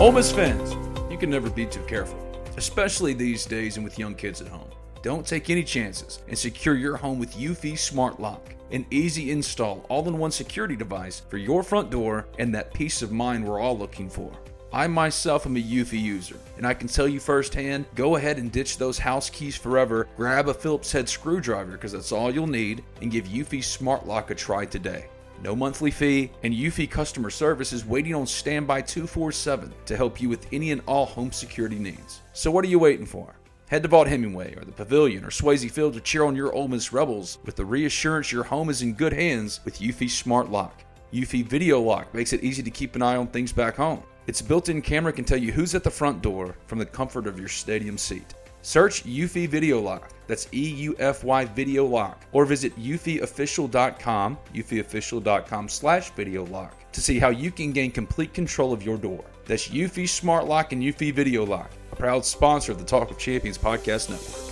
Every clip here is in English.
Ole Miss fans, you can never be too careful, especially these days and with young kids at home. Don't take any chances and secure your home with Eufy Smart Lock, an easy install, all in one security device for your front door and that peace of mind we're all looking for. I myself am a Eufy user, and I can tell you firsthand go ahead and ditch those house keys forever, grab a Phillips head screwdriver because that's all you'll need, and give Eufy Smart Lock a try today. No monthly fee, and Eufy customer service is waiting on standby 247 to help you with any and all home security needs. So what are you waiting for? Head to Vaught Hemingway or the Pavilion or Swayze Field to cheer on your Ole Miss Rebels with the reassurance your home is in good hands with Eufy Smart Lock. Eufy Video Lock makes it easy to keep an eye on things back home. Its built-in camera can tell you who's at the front door from the comfort of your stadium seat. Search Eufy Video Lock. That's E U F Y Video Lock. Or visit eufyofficial.com, eufyofficial.com slash video lock to see how you can gain complete control of your door. That's Eufy Smart Lock and Eufy Video Lock, a proud sponsor of the Talk of Champions podcast network.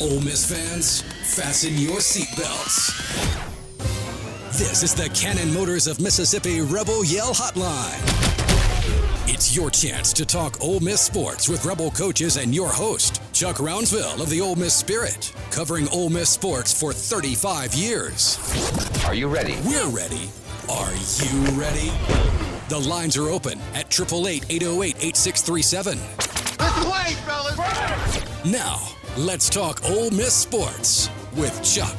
Ole Miss fans, fasten your seatbelts. This is the Cannon Motors of Mississippi Rebel Yell Hotline. It's your chance to talk Ole Miss sports with Rebel coaches and your host, Chuck Rounsaville of the Ole Miss Spirit, covering Ole Miss sports for 35 years. Are you ready? We're ready. Are you ready? The lines are open at 888 808 8637. Let's play, fellas! Now, let's talk Ole Miss sports with Chuck.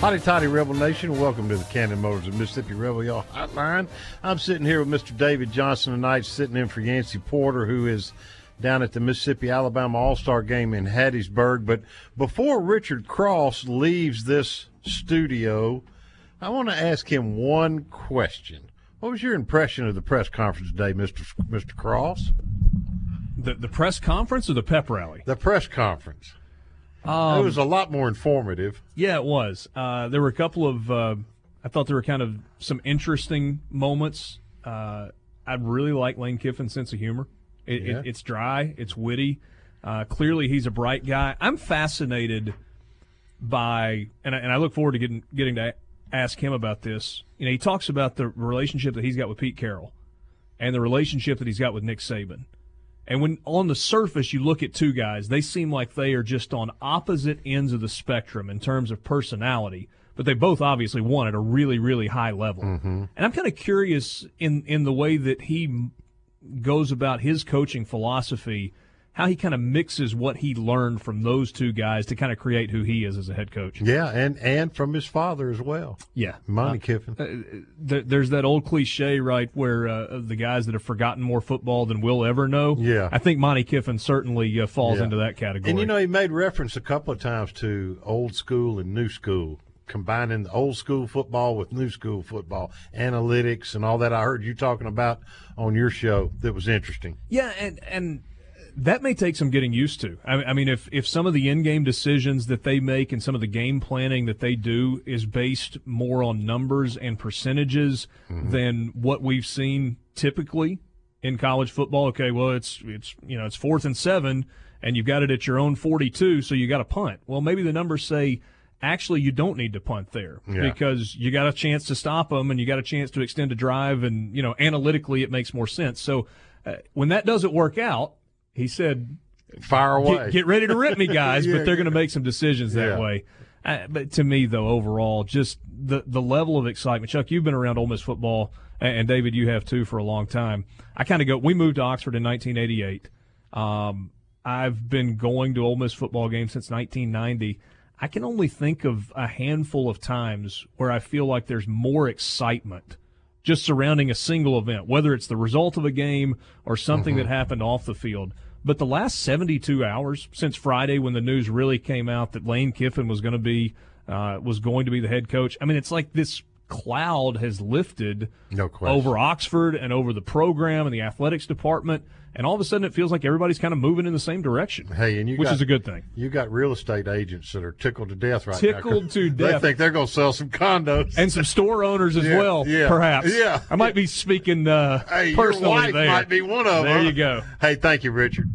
Hotty toddy Rebel Nation, welcome to the Cannon Motors of Mississippi Rebel Yell Hotline. I'm sitting here with Mr. David Johnson tonight, sitting in for Yancey Porter, who is down at the Mississippi Alabama All Star game in Hattiesburg. But before Richard Cross leaves this studio, I want to ask him one question. What was your impression of the press conference today, Mr. Mr. Cross? The the press conference or the pep rally? The press conference. Um, it was a lot more informative. Yeah, it was. Uh, there were a couple of. Uh, I thought there were kind of some interesting moments. Uh, I really like Lane Kiffin's sense of humor. It, Yeah. it, it's dry. It's witty. Uh, clearly, he's a bright guy. I'm fascinated by, and I, and I look forward to getting getting to ask him about this. You know, he talks about the relationship that he's got with Pete Carroll, and the relationship that he's got with Nick Saban. And when on the surface you look at two guys, they seem like they are just on opposite ends of the spectrum in terms of personality, but they both obviously won at a really, really high level. Mm-hmm. And I'm kind of curious in in the way that he goes about his coaching philosophy, how he kind of mixes what he learned from those two guys to kind of create who he is as a head coach. Yeah, and and from his father as well, Yeah. Monte Kiffin. Th- there's that old cliche, right, where uh, the guys that have forgotten more football than we'll ever know. Yeah. I think Monte Kiffin certainly uh, falls Yeah. into that category. And you know, he made reference a couple of times to old school and new school, combining the old school football with new school football, analytics and all that. I heard you talking about on your show that was interesting. Yeah, and and that may take some getting used to. I, I mean, if if some of the in-game decisions that they make and some of the game planning that they do is based more on numbers and percentages than what we've seen typically in college football. Okay, well, it's it's you know it's fourth and seven, and you've got it at your own forty-two, so you got to punt. Well, maybe the numbers say. Actually, you don't need to punt there Yeah. because you got a chance to stop them and you got a chance to extend a drive, and you know analytically it makes more sense. So uh, when that doesn't work out, he said, Fire away. get, get ready to rip me, guys, Yeah, but they're going to make some decisions that Yeah. way. Uh, but to me, though, overall, just the the level of excitement. Chuck, you've been around Ole Miss football, and, and David, you have too for a long time. I kind of go. We moved to Oxford in 1988. Um, I've been going to Ole Miss football games since 1990. I can only think of a handful of times where I feel like there's more excitement just surrounding a single event, whether it's the result of a game or something that happened off the field. But the last 72 hours since Friday, when the news really came out that Lane Kiffin was going to be uh, was going to be the head coach, I mean, it's like this cloud has lifted no over Oxford and over the program and the athletics department. And all of a sudden, it feels like everybody's kind of moving in the same direction. Hey, and you which got, is a good thing. You got real estate agents that are tickled to death right tickled now. Tickled to death. They think they're going to sell some condos and some store owners as yeah, well. Yeah, perhaps. Yeah, I might be speaking uh, hey, personally your wife there. Might be one of them. There you go. Hey, thank you, Richard.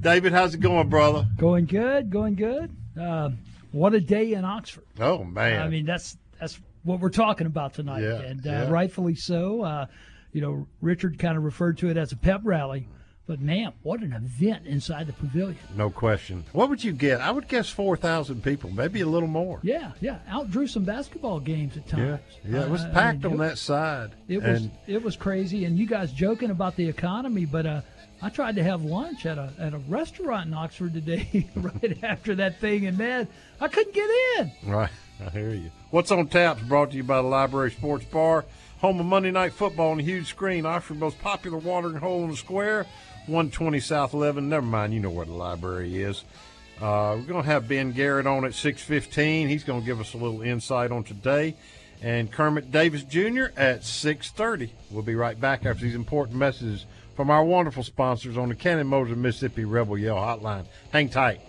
David, how's it going, brother? Going good, going good. Uh, what a day in Oxford! Oh man, I mean that's that's what we're talking about tonight, Yeah, and uh, yeah. rightfully so. Uh, you know, Richard kind of referred to it as a pep rally, but man, what an event inside the pavilion! no question. What would you get? I would guess four thousand people, maybe a little more. Yeah, yeah, outdrew some basketball games at times. yeah, yeah. it was Uh, I packed mean, on it- that side. It was it was crazy, and you guys joking about the economy, but uh, I tried to have lunch at a at a restaurant in Oxford today, right after that thing, and man, I couldn't get in. Right, I hear you. What's on taps? Brought to you by the Library Sports Bar, home of Monday Night Football on a huge screen. Oxford's most popular watering hole in the square, 120 South 11. Never mind, you know where the library is. Uh, we're going to have Ben Garrett on at 6:15. He's going to give us a little insight on today, and Kermit Davis Jr. at 6:30. We'll be right back after these important messages from our wonderful sponsors on the Cannon Motors Mississippi Rebel Yell Hotline. Hang tight.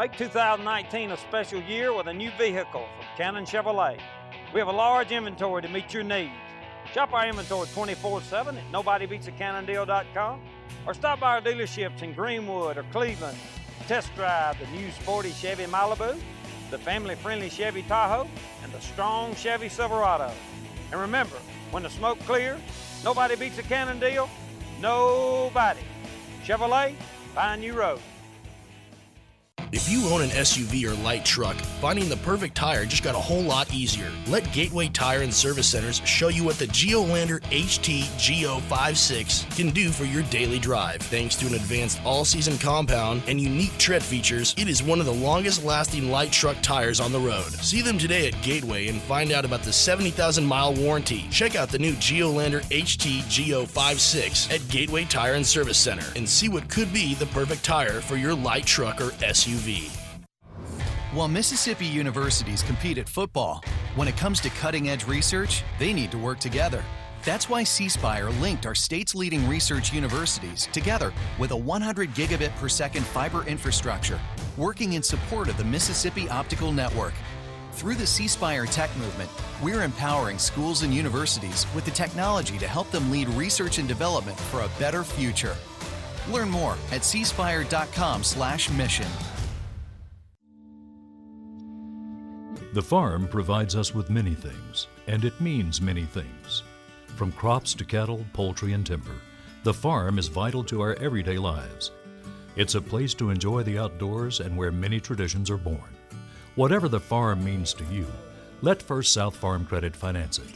Make 2019 a special year with a new vehicle from Cannon Chevrolet. We have a large inventory to meet your needs. Shop our inventory 24 7 at nobodybeatsacannondeal.com or stop by our dealerships in Greenwood or Cleveland. Test drive the new sporty Chevy Malibu, the family friendly Chevy Tahoe, and the strong Chevy Silverado. And remember, when the smoke clears, nobody beats a Cannon deal. Nobody. Chevrolet, find new road. If you own an SUV or light truck, finding the perfect tire just got a whole lot easier. Let Gateway Tire and Service Centers show you what the Geolandar HT Geo56 can do for your daily drive. Thanks to an advanced all-season compound and unique tread features, it is one of the longest-lasting light truck tires on the road. See them today at Gateway and find out about the 70,000-mile warranty. Check out the new Geolandar HT Geo56 at Gateway Tire and Service Center and see what could be the perfect tire for your light truck or SUV. While Mississippi universities compete at football, when it comes to cutting edge research, they need to work together. That's why C Spire linked our state's leading research universities together with a 100 gigabit per second fiber infrastructure, working in support of the Mississippi Optical Network. Through the C Spire Tech Movement, we're empowering schools and universities with the technology to help them lead research and development for a better future. Learn more at cspire.com/mission. The farm provides us with many things, and it means many things. From crops to cattle, poultry, and timber, the farm is vital to our everyday lives. It's a place to enjoy the outdoors and where many traditions are born. Whatever the farm means to you, let First South Farm Credit finance it.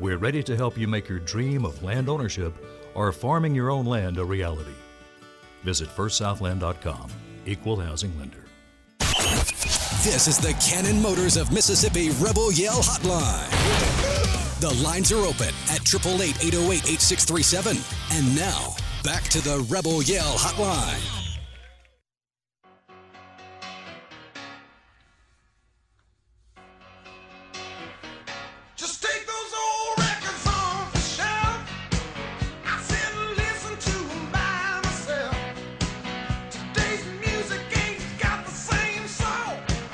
We're ready to help you make your dream of land ownership or farming your own land a reality. Visit firstsouthland.com, equal housing lender. This is the Cannon Motors of Mississippi Rebel Yell Hotline. The lines are open at 888 808 8637. And now, back to the Rebel Yell Hotline.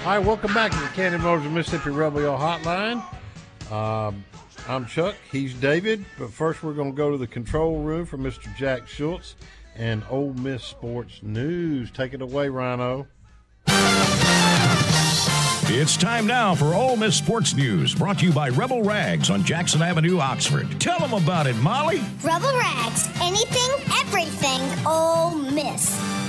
All right, welcome back to the Cannon Motors of Mississippi Rebel Yell Hotline. Um, I'm Chuck. He's David. But first, we're going to go to the control room for Mr. Jack Schultz and Ole Miss Sports News. Take it away, Rhino. It's time now for Ole Miss Sports News, brought to you by Rebel Rags on Jackson Avenue, Oxford. Tell them about it, Molly. Rebel Rags. Anything, everything, Ole Miss.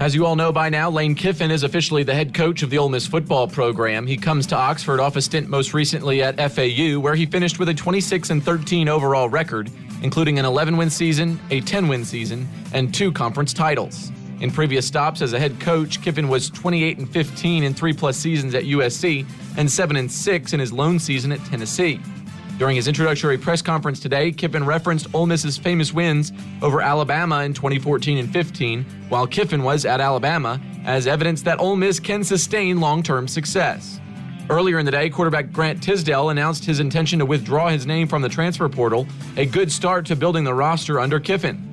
As you all know by now, Lane Kiffin is officially the head coach of the Ole Miss football program. He comes to Oxford off a stint most recently at FAU, where he finished with a 26 and 13 overall record, including an 11 win season, a 10 win season, and two conference titles. In previous stops as a head coach, Kiffin was 28 and 15 in three plus seasons at USC and 7 and 6 in his lone season at Tennessee. During his introductory press conference today, Kiffin referenced Ole Miss's famous wins over Alabama in 2014 and 15, while Kiffin was at Alabama, as evidence that Ole Miss can sustain long term success. Earlier in the day, quarterback Grant Tisdale announced his intention to withdraw his name from the transfer portal, a good start to building the roster under Kiffin.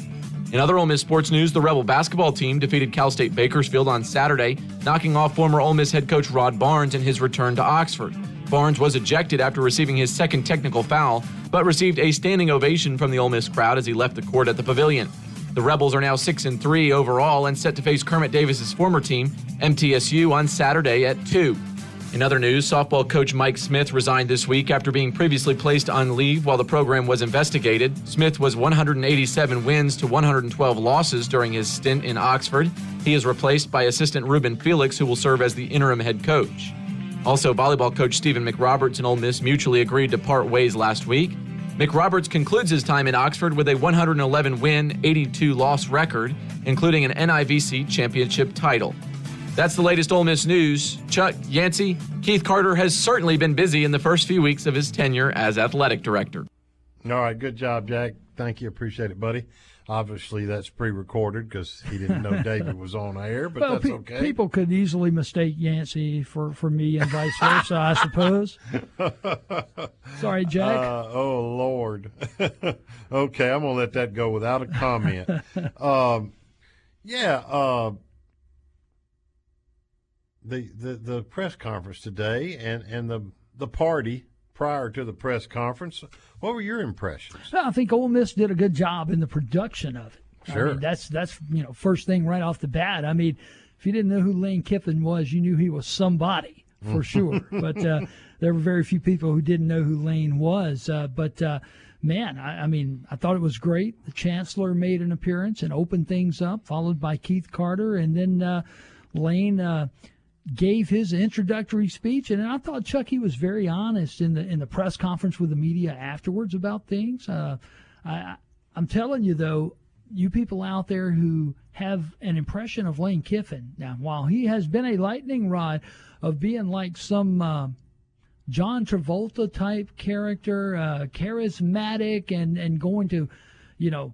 In other Ole Miss sports news, the Rebel basketball team defeated Cal State Bakersfield on Saturday, knocking off former Ole Miss head coach Rod Barnes in his return to Oxford. Barnes was ejected after receiving his second technical foul, but received a standing ovation from the Ole Miss crowd as he left the court at the pavilion. The Rebels are now 6 and 3 overall and set to face Kermit Davis's former team, MTSU, on Saturday at 2. In other news, softball coach Mike Smith resigned this week after being previously placed on leave while the program was investigated. Smith was 187 wins to 112 losses during his stint in Oxford. He is replaced by assistant Ruben Felix, who will serve as the interim head coach. Also, volleyball coach Stephen McRoberts and Ole Miss mutually agreed to part ways last week. McRoberts concludes his time in Oxford with a 111 win, 82 loss record, including an NIVC championship title. That's the latest Ole Miss news. Chuck Yancey, Keith Carter has certainly been busy in the first few weeks of his tenure as athletic director. All right, good job, Jack. Thank you. Appreciate it, buddy. Obviously, that's pre-recorded because he didn't know David was on air, but well, that's pe- okay. people could easily mistake Yancey for, for me and vice versa, I suppose. Sorry, Jack. Uh, oh Lord. okay, I'm gonna let that go without a comment. um, yeah. Uh, the, the the press conference today and and the the party prior to the press conference. What were your impressions? I think Ole Miss did a good job in the production of it. I Sure. mean, that's that's you know first thing right off the bat. I mean, if you didn't know who Lane Kiffin was, you knew he was somebody for sure. but uh, there were very few people who didn't know who Lane was. Uh, but uh, man, I, I mean, I thought it was great. The chancellor made an appearance and opened things up, followed by Keith Carter, and then uh, Lane. Gave his introductory speech, and I thought Chucky was very honest in the in the press conference with the media afterwards about things. Uh, I, I'm telling you though, you people out there who have an impression of Lane Kiffin now, while he has been a lightning rod of being like some uh, John Travolta type character, uh, charismatic, and and going to, you know.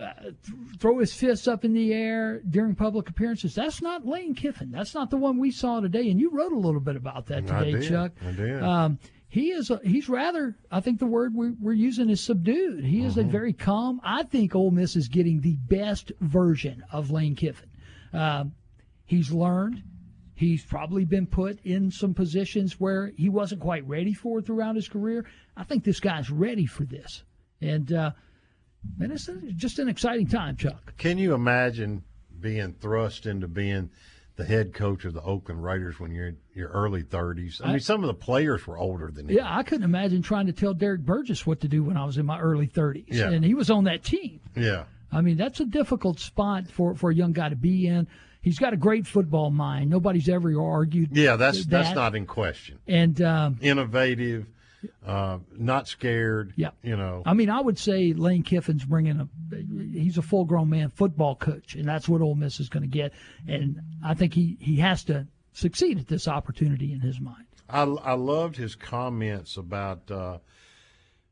Uh, th- throw his fists up in the air during public appearances. That's not Lane Kiffin. That's not the one we saw today. And you wrote a little bit about that I today, did. Chuck. I did. Um, he is. A, he's rather. I think the word we're, we're using is subdued. He is a Mm-hmm. very calm. I think Ole Miss is getting the best version of Lane Kiffin. Um, he's learned. He's probably been put in some positions where he wasn't quite ready for throughout his career. I think this guy's ready for this, and uh, man, it's just an exciting time, Chuck. Can you imagine being thrust into being the head coach of the Oakland Raiders when you're in your early 30s? I mean, I- some of the players were older than him. Yeah, I couldn't imagine trying to tell Derrick Burgess what to do when I was in my early 30s, Yeah. and he was on that team. Yeah. I mean, that's a difficult spot for, for a young guy to be in. He's got a great football mind. Nobody's ever argued. Yeah, that's that's not in question. And um, Innovative, uh, not scared. Yeah. You know. I mean, I would say Lane Kiffin's bringing a. He's a full-grown man football coach, and that's what Ole Miss is going to get. And I think he he has to succeed at this opportunity in his mind. I, I loved his comments about uh,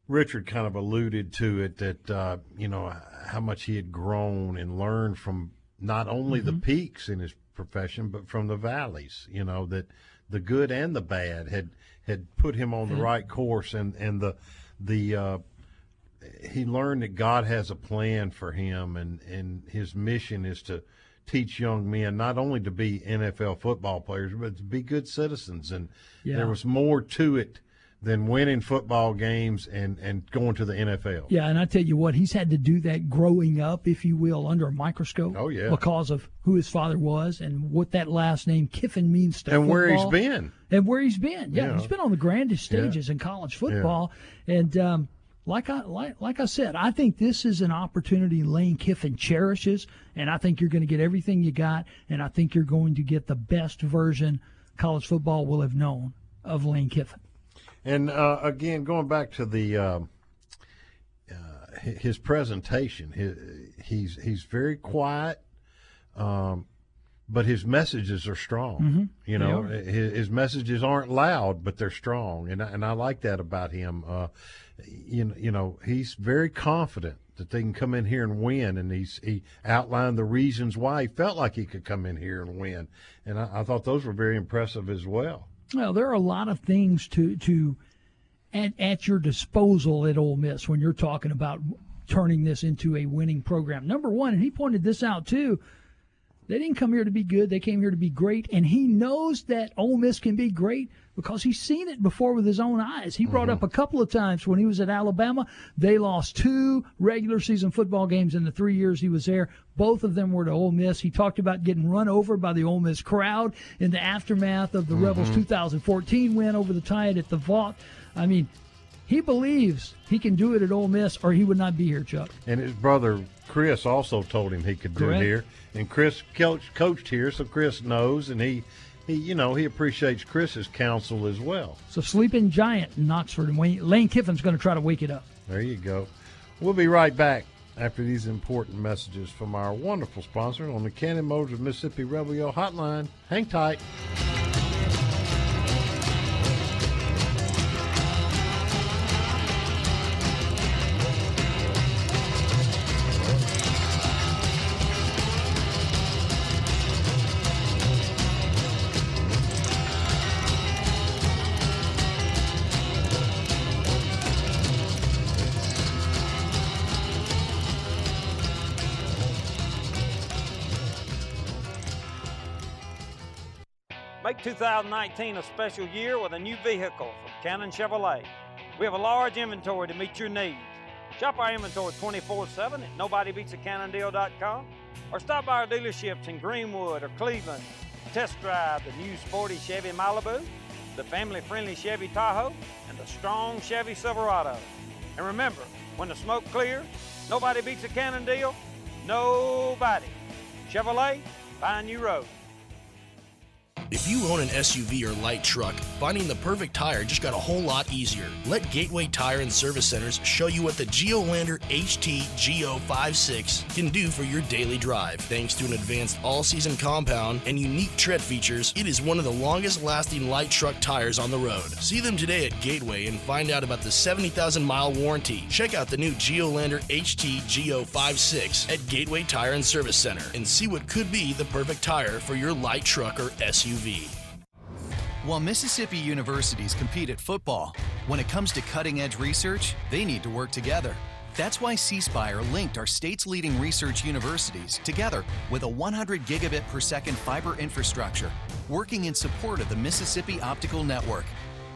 Richard kind of alluded to it that uh, you know how much he had grown and learned from not only the peaks in his profession but from the valleys you know that the good and the bad had had put him on the Mhm. right course and and the the uh, he learned that God has a plan for him and and his mission is to teach young men not only to be NFL football players but to be good citizens and Yeah. there was more to it than winning football games and and going to the NFL. Yeah, and I tell you what, he's had to do that growing up, if you will, under a microscope. Oh, yeah. because of who his father was and what that last name Kiffin means to And where he's football. been. and where he's been. Yeah, Yeah. he's been on the grandest stages in college football, and um, like I like like I said, I think this is an opportunity Lane Kiffin cherishes, and I think you're going to get everything you got, and I think you're going to get the best version college football will have known of Lane Kiffin. And uh, again, going back to the um, uh, his presentation, his, he's he's very quiet. Um, but his messages are strong. Mhm. You know, his, his messages aren't loud, but they're strong, and I, and I like that about him. Uh, you you know, he's very confident that they can come in here and win, and he's he outlined the reasons why he felt like he could come in here and win, and I, I thought those were very impressive as well. Well, there are a lot of things to to at, at your disposal at Ole Miss when you're talking about turning this into a winning program. Number one, and he pointed this out too. They didn't come here to be good. They came here to be great, and he knows that Ole Miss can be great because he's seen it before with his own eyes. He brought up mm-hmm. a couple of times when he was at Alabama. They lost two regular season football games in the three years he was there. Both of them were to Ole Miss. He talked about getting run over by the Ole Miss crowd in the aftermath of the mm-hmm. Rebels' 2014 win over the Tide at the Vaught. I mean, he believes he can do it at Ole Miss, or he would not be here, Chuck. And his brother Chris also told him he could do Correct. it here. And Chris coach, coached here, so Chris knows, and he, he, you know, he appreciates Chris's counsel as well. So sleeping giant in Oxford, and Lane Kiffin's going to try to wake it up. There you go. We'll be right back after these important messages from our wonderful sponsor on the Cannon Motors of Mississippi Rebel Yell Hotline. Hang tight. 2019 a special year with a new vehicle from Cannon Chevrolet. We have a large inventory to meet your needs. Shop our inventory 24 7 at nobodybeatsacannondeal.com or stop by our dealerships in Greenwood or Cleveland. Test drive the new sporty Chevy Malibu, the family friendly Chevy Tahoe, and the strong Chevy Silverado. And remember, when the smoke clears, nobody beats a Cannon deal. Nobody. Chevrolet, find new road. If you own an SUV or light truck, finding the perfect tire just got a whole lot easier. Let Gateway Tire and Service Centers show you what the Geolandar HT Go56 can do for your daily drive. Thanks to an advanced all-season compound and unique tread features, it is one of the longest-lasting light truck tires on the road. See them today at Gateway and find out about the 70,000-mile warranty. Check out the new Geolandar HT Go56 at Gateway Tire and Service Center and see what could be the perfect tire for your light truck or SUV. While Mississippi universities compete at football, when it comes to cutting edge research, they need to work together. That's why C Spire linked our state's leading research universities together with a 100 gigabit per second fiber infrastructure, working in support of the Mississippi Optical Network.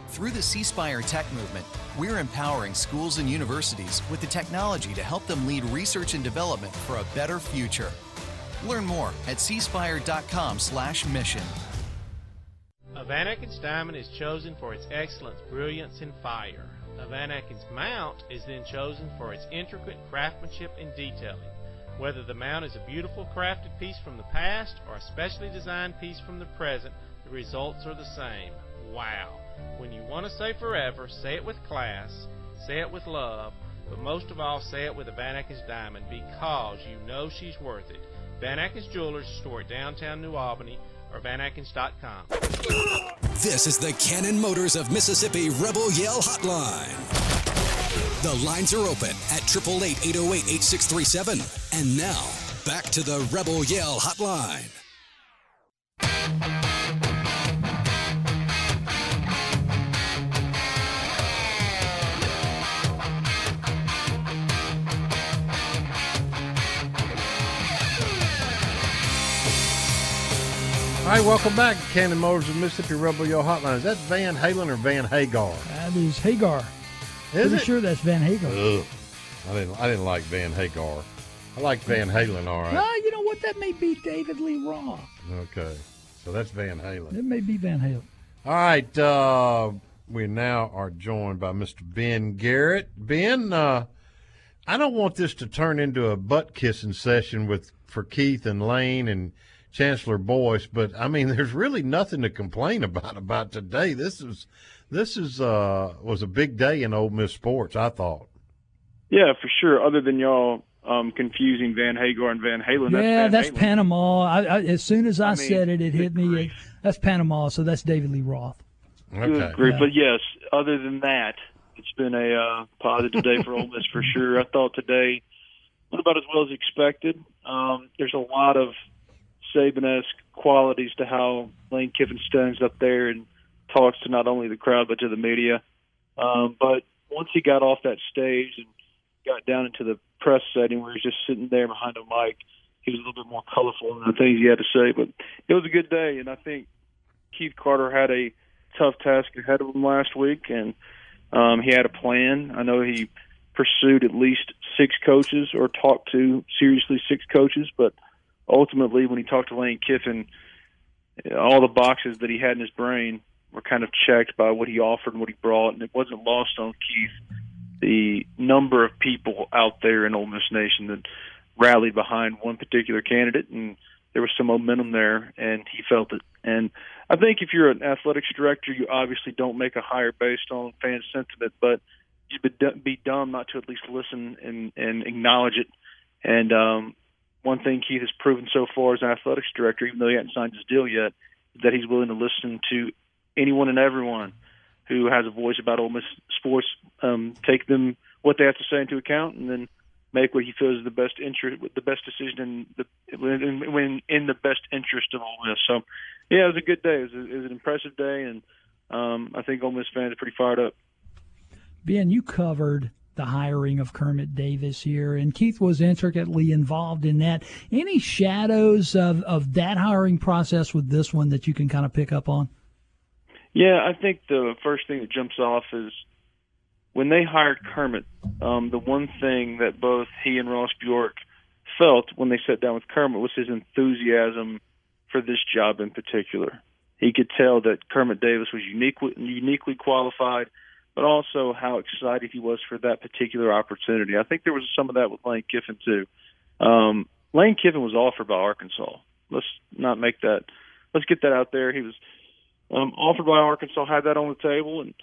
Through the C Spire Tech Movement, we're empowering schools and universities with the technology to help them lead research and development for a better future. Learn more at cspire.com/mission. A Van diamond is chosen for its excellence, brilliance, and fire. A Van Atkins mount is then chosen for its intricate craftsmanship and detailing. Whether the mount is a beautiful crafted piece from the past or a specially designed piece from the present, the results are the same. Wow! When you want to say forever, say it with class, say it with love, but most of all, say it with a Van diamond because you know she's worth it. Van Atkins Jewelers, store at downtown New Albany or vanatkins.com. This is the Cannon Motors of Mississippi Rebel Yell Hotline. The lines are open at 888 808 8637. And now, back to the Rebel Yell Hotline. Right, welcome back to Cannon Motors of Mississippi Rebel Yell Hotline. Is that Van Halen or Van Hagar? That is Hagar. Is Pretty it? sure that's Van Hagar. Ugh. I didn't. I didn't like Van Hagar. I like Van Halen. All right. Ah, you know what? That may be David Lee Roth. Okay. So that's Van Halen. It may be Van Halen. All right. Uh, we now are joined by Mr. Ben Garrett. Ben, uh, I don't want this to turn into a butt kissing session with for Keith and Lane and Chancellor Boyce, but I mean, there's really nothing to complain about about today. This is this is uh was a big day in Ole Miss sports. I thought. Yeah, for sure. Other than y'all um, confusing Van Hagar and Van Halen. yeah, that's, that's Halen. Panama. I, I, as soon as I, I mean, said it, it hit me. That's Panama, so that's David Lee Roth. Good grief. But yes, other than that, it's been a uh, positive day for Ole Miss for sure. I thought today went about as well as expected. Um, there's a lot of Saban-esque qualities to how Lane Kiffin stands up there and talks to not only the crowd but to the media. Um, but once he got off that stage and got down into the press setting where he's just sitting there behind a mic, he was a little bit more colorful in the things he had to say. But it was a good day, and I think Keith Carter had a tough task ahead of him last week, and um, he had a plan. I know he pursued at least six coaches or talked to seriously six coaches, but ultimately, when he talked to Lane Kiffin, all the boxes that he had in his brain were kind of checked by what he offered and what he brought, and it wasn't lost on Keith the number of people out there in Ole Miss Nation that rallied behind one particular candidate, and there was some momentum there, and he felt it. And I think if you're an athletics director, you obviously don't make a hire based on fan sentiment, but you'd be, dumb not to at least listen and, and acknowledge it. And um, one thing Keith has proven so far as an athletics director, even though he hasn't signed his deal yet, is that he's willing to listen to anyone and everyone who has a voice about Ole Miss sports, um, take them what they have to say into account, and then make what he feels is the best interest, the best decision in the when, when in the best interest of Ole Miss. So, yeah, it was a good day. It was, a, it was an impressive day, and um, I think Ole Miss fans are pretty fired up. Ben, you covered the hiring of Kermit Davis here, and Keith was intricately involved in that. Any shadows of, of that hiring process with this one that you can kind of pick up on? Yeah, I think the first thing that jumps off is when they hired Kermit. Um, the one thing that both he and Ross Bjork felt when they sat down with Kermit was his enthusiasm for this job in particular. He could tell that Kermit Davis was unique, uniquely qualified, but also how excited he was for that particular opportunity. I think there was some of that with Lane Kiffin too. Um, Lane Kiffin was offered by Arkansas. Let's not make that. Let's get that out there. He was um, offered by Arkansas, had that on the table, and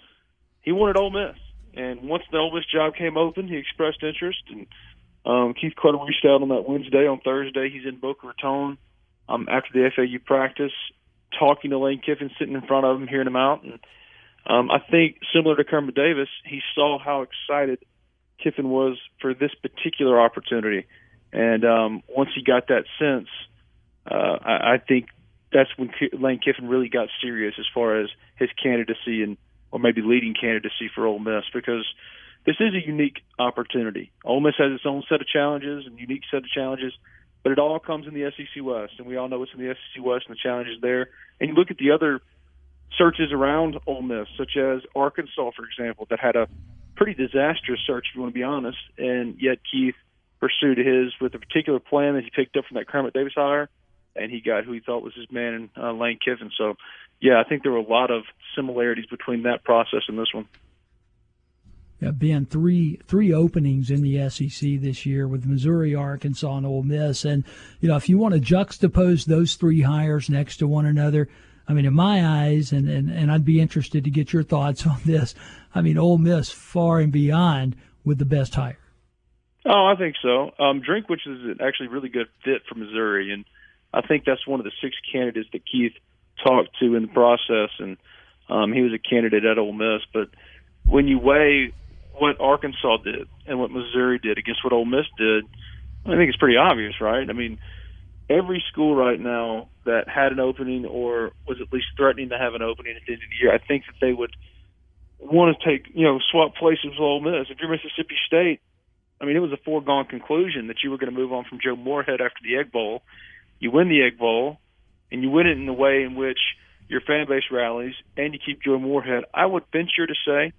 he wanted Ole Miss. And once the Ole Miss job came open, he expressed interest. And um, Keith Carter reached out on that Wednesday. On Thursday, he's in Boca Raton um, after the FAU practice, talking to Lane Kiffin, sitting in front of him, hearing him out. And um, I think similar to Kermit Davis, he saw how excited Kiffin was for this particular opportunity. And um, once he got that sense, uh, I, I think that's when K- Lane Kiffin really got serious as far as his candidacy and or maybe leading candidacy for Ole Miss because this is a unique opportunity. Ole Miss has its own set of challenges and unique set of challenges, but it all comes in the SEC West, and we all know what's in the SEC West and the challenges there. And you look at the other searches around Ole Miss, such as Arkansas, for example, that had a pretty disastrous search, if you want to be honest, and yet Keith pursued his with a particular plan that he picked up from that Kermit Davis hire, and he got who he thought was his man, uh, Lane Kiffin. So, yeah, I think there were a lot of similarities between that process and this one. Yeah, Ben, three three openings in the SEC this year with Missouri, Arkansas, and Ole Miss. And you know, if you want to juxtapose those three hires next to one another, I mean, in my eyes, and, and, and I'd be interested to get your thoughts on this. I mean, Ole Miss far and beyond with the best hire. Oh, I think so. Um, Drinkwitz is actually a really good fit for Missouri, and I think that's one of the six candidates that Keith talked to in the process, and um, he was a candidate at Ole Miss. But when you weigh what Arkansas did and what Missouri did against what Ole Miss did, I think it's pretty obvious, right? I mean, every school right now that had an opening or was at least threatening to have an opening at the end of the year, I think that they would want to take, you know, swap places with Ole Miss. If you're Mississippi State, I mean, it was a foregone conclusion that you were going to move on from Joe Moorhead after the Egg Bowl. You win the Egg Bowl, and you win it in the way in which your fan base rallies, and you keep Joe Moorhead. I would venture to say,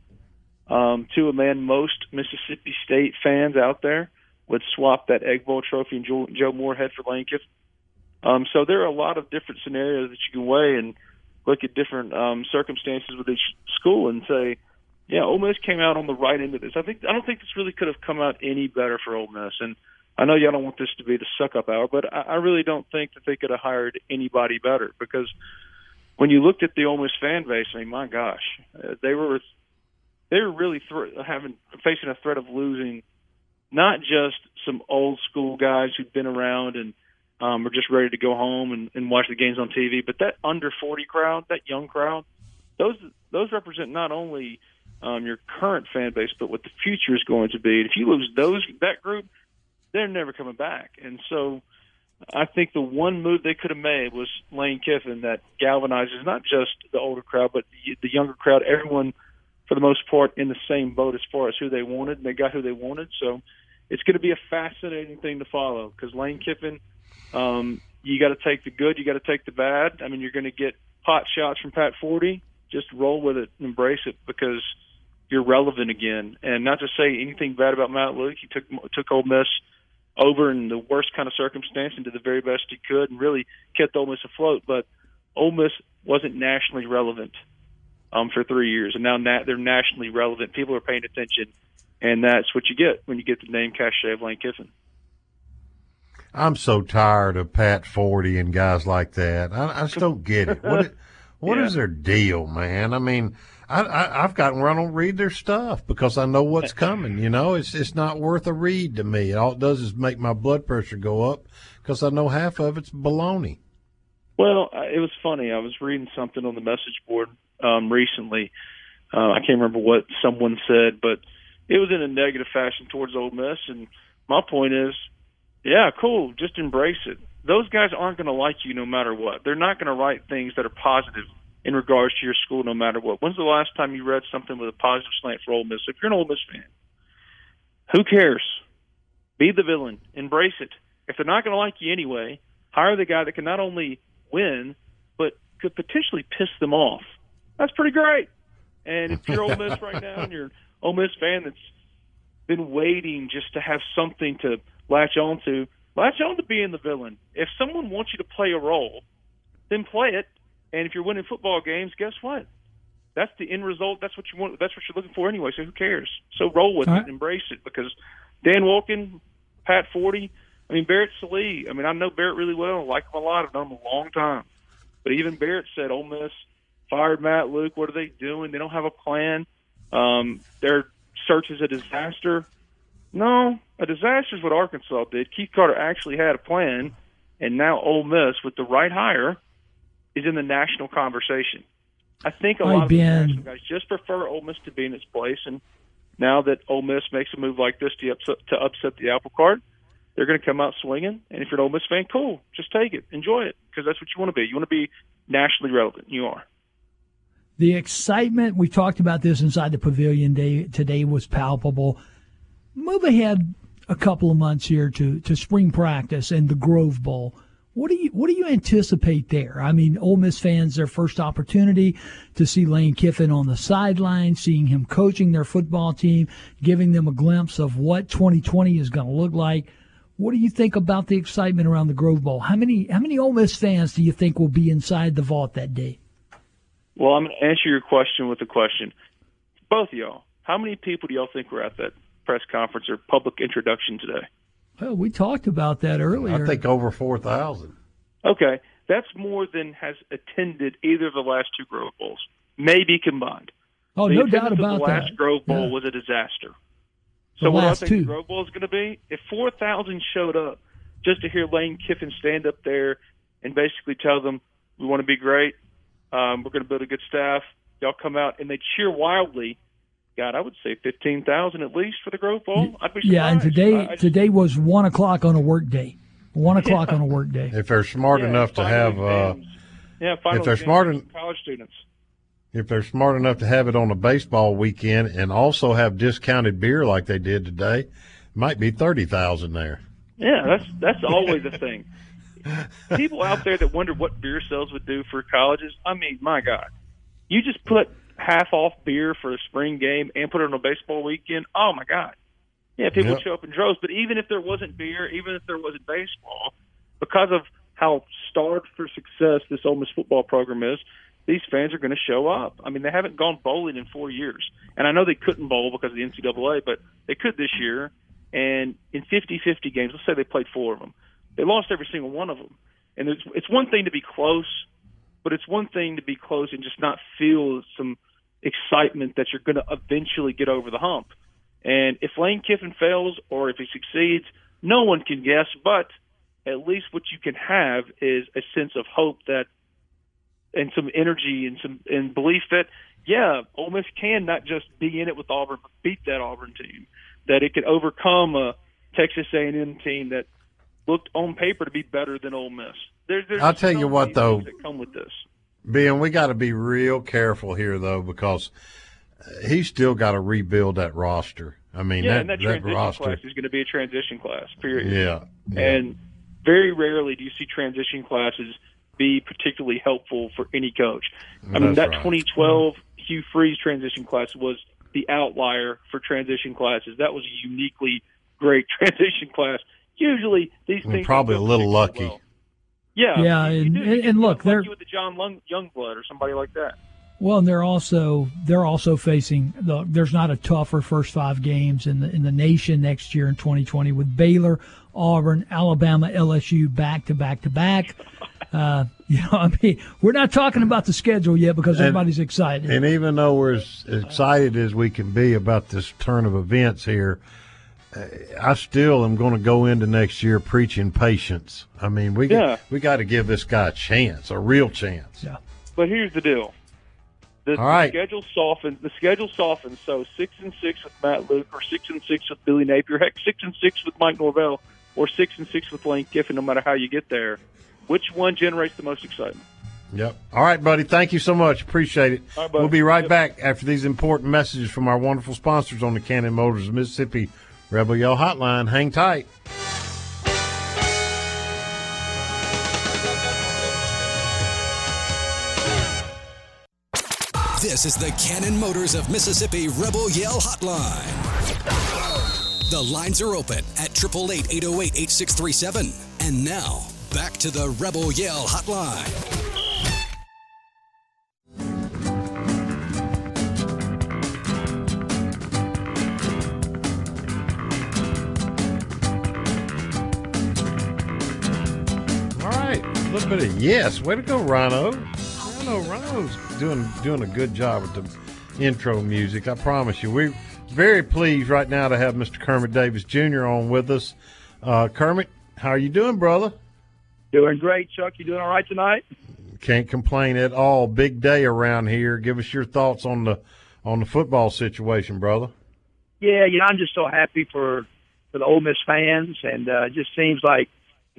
um, to a man, most Mississippi State fans out there would swap that Egg Bowl trophy and Joe, Joe Moorhead for Lane Kiffin. Um, so there are a lot of different scenarios that you can weigh and look at different um, circumstances with each school and say, yeah, Ole Miss came out on the right end of this. I think I don't think this really could have come out any better for Ole Miss. And I know y'all don't want this to be the suck up hour, but I, I really don't think that they could have hired anybody better because when you looked at the Ole Miss fan base, I mean, my gosh, uh, they were they were really th- having facing a threat of losing not just some old school guys who've been around and um, are just ready to go home and, and watch the games on TV, but that under 40 crowd, that young crowd, those those represent not only um, your current fan base, but what the future is going to be. And if you lose those that group, they're never coming back. And so, I think the one move they could have made was Lane Kiffin that galvanizes not just the older crowd, but the, younger crowd. Everyone, for the most part, in the same boat as far as who they wanted, and they got who they wanted. So, it's going to be a fascinating thing to follow because Lane Kiffin. Um, you got to take the good, you got to take the bad. I mean, you're going to get pot shots from Pat Forde. Just roll with it, and embrace it, because you're relevant again. And not to say anything bad about Matt Luke, he took took Ole Miss over in the worst kind of circumstance and did the very best he could, and really kept Ole Miss afloat. But Ole Miss wasn't nationally relevant um, for three years, and now na- they're nationally relevant. People are paying attention, and that's what you get when you get the name cachet of Lane Kiffin. I'm so tired of Pat Forde and guys like that. I, I just don't get it. What it, what is Yeah. their deal, man? I mean, I, I I've gotten where I don't read their stuff because I know what's coming. You know, it's it's not worth a read to me. All it does is make my blood pressure go up because I know half of it's baloney. Well, it was funny. I was reading something on the message board um, recently. Uh, I can't remember what someone said, but it was in a negative fashion towards Ole Miss. And my point is, yeah, cool. Just embrace it. Those guys aren't going to like you no matter what. They're not going to write things that are positive in regards to your school no matter what. When's the last time you read something with a positive slant for Ole Miss? If you're an Ole Miss fan, who cares? Be the villain. Embrace it. If they're not going to like you anyway, hire the guy that can not only win, but could potentially piss them off. That's pretty great. And if you're Ole Miss right now and you're an Ole Miss fan that's been waiting just to have something to latch on to, latch on to being the villain. If someone wants you to play a role, then play it. And if you're winning football games, guess what? That's the end result. That's what you want. That's what you're looking for anyway. So who cares? So roll with All it, right. embrace it. Because Dan Wolken, Pat Forde, I mean Barrett Sallee. I mean I know Barrett really well. I like him a lot. I've known him a long time. But even Barrett said, "Ole Miss fired Matt Luke. What are they doing? They don't have a plan. Um, their search is a disaster." No, a disaster is what Arkansas did. Keith Carter actually had a plan, and now Ole Miss, with the right hire, is in the national conversation. I think a lot of national guys just prefer Ole Miss to be in its place, and now that Ole Miss makes a move like this to upset, to upset the apple cart, they're going to come out swinging. And if you're an Ole Miss fan, cool, just take it, enjoy it, because that's what you want to be. You want to be nationally relevant. You are. The excitement, we talked about this inside the pavilion day today was palpable. Move ahead a couple of months here to, to spring practice and the Grove Bowl. What do you what do you anticipate there? I mean, Ole Miss fans, their first opportunity to see Lane Kiffin on the sideline, seeing him coaching their football team, giving them a glimpse of what 2020 is going to look like. What do you think about the excitement around the Grove Bowl? How many how many Ole Miss fans do you think will be inside the Vaught that day? Well, I'm going to answer your question with a question. Both of y'all, how many people do y'all think were at that press conference or public introduction today? Well, we talked about that earlier. I think over four thousand. Okay, that's more than has attended either of the last two Grove Bowls, maybe combined. Oh, the no doubt of about the last that. Grove Bowl Yeah. was a disaster. The So what I last think two. the Grove Bowl is going to be, if four thousand showed up just to hear Lane Kiffin stand up there and basically tell them, "We want to be great. Um, we're going to build a good staff. Y'all come out and they cheer wildly." God, I would say fifteen thousand at least for the Grove Bowl. I'd be surprised. Yeah, and today I- I just- today was one o'clock on a work day. One o'clock on a work day. If they're smart Yeah, enough to have, uh, yeah, final if they're exams smart en- college students. if they're smart enough to have it on a baseball weekend and also have discounted beer like they did today, might be thirty thousand there. Yeah, that's that's always a thing. People out there that wonder what beer sales would do for colleges. I mean, my God, you just put half off beer for a spring game and put it on a baseball weekend. Oh my God, yeah, people Yep. show up in droves. But even if there wasn't beer, even if there wasn't baseball, because of how starved for success this Ole Miss football program is, these fans are going to show up. I mean, they haven't gone bowling in four years, and I know they couldn't bowl because of the NCAA, but they could this year. And in 50-50 games, let's say they played four of them, they lost every single one of them. And it's it's one thing to be close, but it's one thing to be close and just not feel some excitement that you're going to eventually get over the hump. And if Lane Kiffin fails or if he succeeds, no one can guess. But at least what you can have is a sense of hope that, and some energy and some and belief that, yeah, Ole Miss can not just be in it with Auburn, but beat that Auburn team. That it can overcome a Texas A&M team that looked on paper to be better than Ole Miss. There's, there's I'll tell you what, though. that come with this. Ben, we got to be real careful here, though, because he's still got to rebuild that roster. I mean, yeah, that, and that that transition roster. class is going to be a transition class. Period. Yeah, yeah. And very rarely do you see transition classes be particularly helpful for any coach. I mean, That's that right. 2012 Hugh Freeze transition class was the outlier for transition classes. That was a uniquely great transition class. Usually, these And things probably a little lucky. well. Yeah, Yeah, you- you and- You and- and look, they're- lucky with the John Lung, Youngblood or somebody like that. Well, and they're also they're also facing the, there's not a tougher first five games in the in the nation next year in 2020 with Baylor, Auburn, Alabama, LSU back to back to back. Uh, you know, I mean, we're not talking about the schedule yet because And- everybody's excited. And even though we're as excited as we can be about this turn of events here, uh, I still am going to go into next year preaching patience. I mean, we Yeah. we got to give this guy a chance, a real chance. Yeah. But here's the deal. The, All right. the schedule softens. The schedule softens. So six and six with Matt Luke, or six and six with Billy Napier. Heck, six and six with Mike Norvell, or six and six with Lane Kiffin. No matter how you get there, which one generates the most excitement? Yep. All right, buddy. Thank you so much. Appreciate it. All right, buddy. we'll be right Yep. back after these important messages from our wonderful sponsors on the Cannon Motors of Mississippi Rebel Yell Hotline. Hang tight. This is the Cannon Motors of Mississippi Rebel Yell Hotline. The lines are open at 888 808 8637. And now, back to the Rebel Yell Hotline. A little bit of yes. Way to go, Rhino. Rhino, Rhino's doing doing a good job with the intro music. I promise you. We're very pleased right now to have Mr. Kermit Davis Jr. on with us. Uh, Kermit, how are you doing, brother? Doing great, Chuck. You doing all right tonight? Can't complain at all. Big day around here. Give us your thoughts on the on the football situation, brother. Yeah, you know, I'm just so happy for for the Ole Miss fans, and uh, it just seems like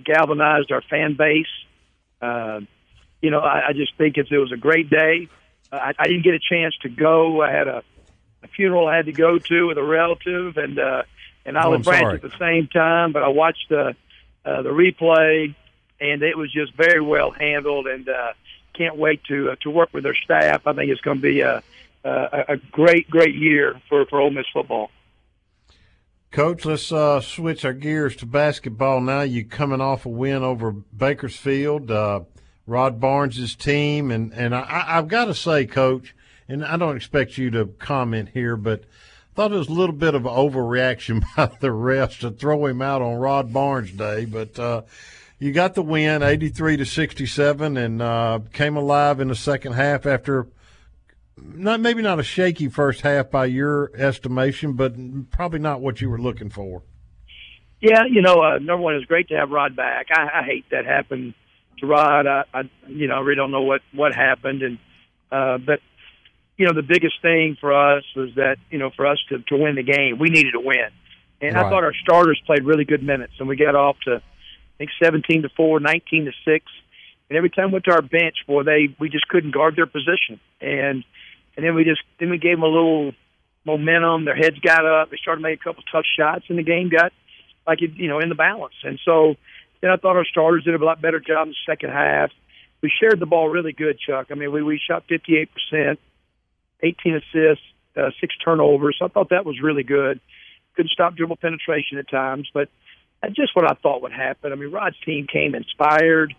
galvanized our fan base. Uh, you know, I, I just think it's, it was a great day. Uh, I, I didn't get a chance to go. I had a, a funeral I had to go to with a relative, and uh, and Oh, Olive I'm Branch sorry. at the same time. But I watched the uh, the replay, and it was just very well handled, and uh, can't wait to uh, to work with their staff. I think it's going to be a, a a great great year for for Ole Miss football. Coach, let's uh, switch our gears to basketball now. You coming off a win over Bakersfield, uh, Rod Barnes' team, and and I, I've got to say, Coach, and I don't expect you to comment here, but I thought it was a little bit of overreaction by the refs to throw him out on Rod Barnes Day, but uh, you got the win, eighty-three to sixty-seven, and uh, came alive in the second half after not maybe not a shaky first half by your estimation, but probably not what you were looking for. Yeah, you know, uh, number one, it's great to have Rod back. I, I hate that happened to Rod. I, I, you know, I really don't know what what happened, and uh, but you know, the biggest thing for us was that you know, for us to to win the game, we needed to win, and I thought our starters played really good minutes, and we got off to I think seventeen to four, nineteen to six, and every time we went to our bench, boy, they we just couldn't guard their position, and and then we just then we gave them a little momentum. Their heads got up. They started making a couple tough shots, and the game got like it, you know, in the balance. And so then I thought our starters did a lot better job in the second half. We shared the ball really good, Chuck. I mean, we we shot 58 percent, 18 assists, uh, six turnovers. So I thought that was really good. Couldn't stop dribble penetration at times, but that's just what I thought would happen. I mean, Rod's team came inspired.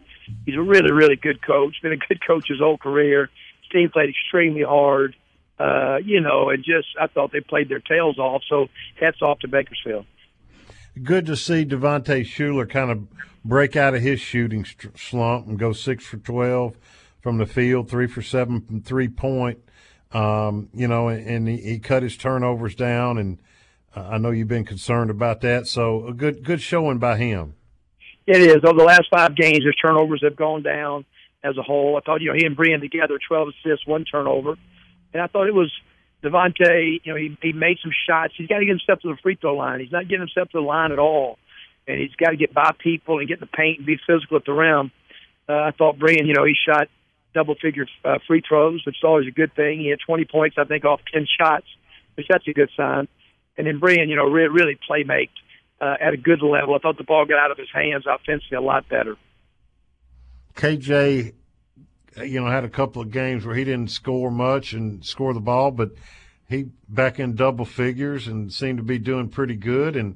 He's a really, really good coach. Been a good coach his whole career. Team played extremely hard. Uh, you know, and just I thought they played their tails off. So hats off to Bakersfield. Good to see Devontae Shuler kind of break out of his shooting slump and go six for twelve from the field, three for seven from three point. Um, you know, and, and he, he cut his turnovers down, and I know you've been concerned about that. So a good good showing by him. It is. Over the last five games, his turnovers have gone down as a whole. I thought, you know, he and Breein together, 12 assists, one turnover. And I thought it was Devontae, you know, he, he made some shots. He's got to get himself to the free throw line. He's not getting himself to the line at all. And he's got to get by people and get in the paint and be physical at the rim. Uh, I thought Breein, you know, he shot double figure uh, free throws, which is always a good thing. He had 20 points, I think, off 10 shots, which that's a good sign. And then Breein, you know, re- really play make uh, at a good level. I thought the ball got out of his hands offensively a lot better. KJ, you know, had a couple of games where he didn't score much and score the ball, but he back in double figures and seemed to be doing pretty good. And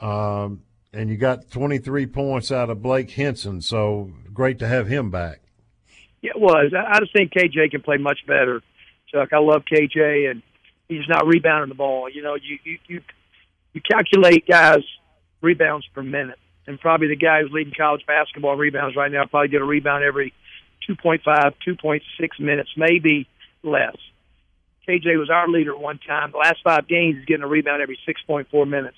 um, and you got 23 points out of Blake Hinson, so great to have him back. Yeah, it was. I I just think KJ can play much better. Chuck, I love KJ, and he's not rebounding the ball. You know, you you you, you calculate guys rebounds per minute, and probably the guy who's leading college basketball rebounds right now probably get a rebound every 2.5, 2.6 minutes, maybe less. KJ was our leader at one time. The last five games, he's getting a rebound every 6.4 minutes.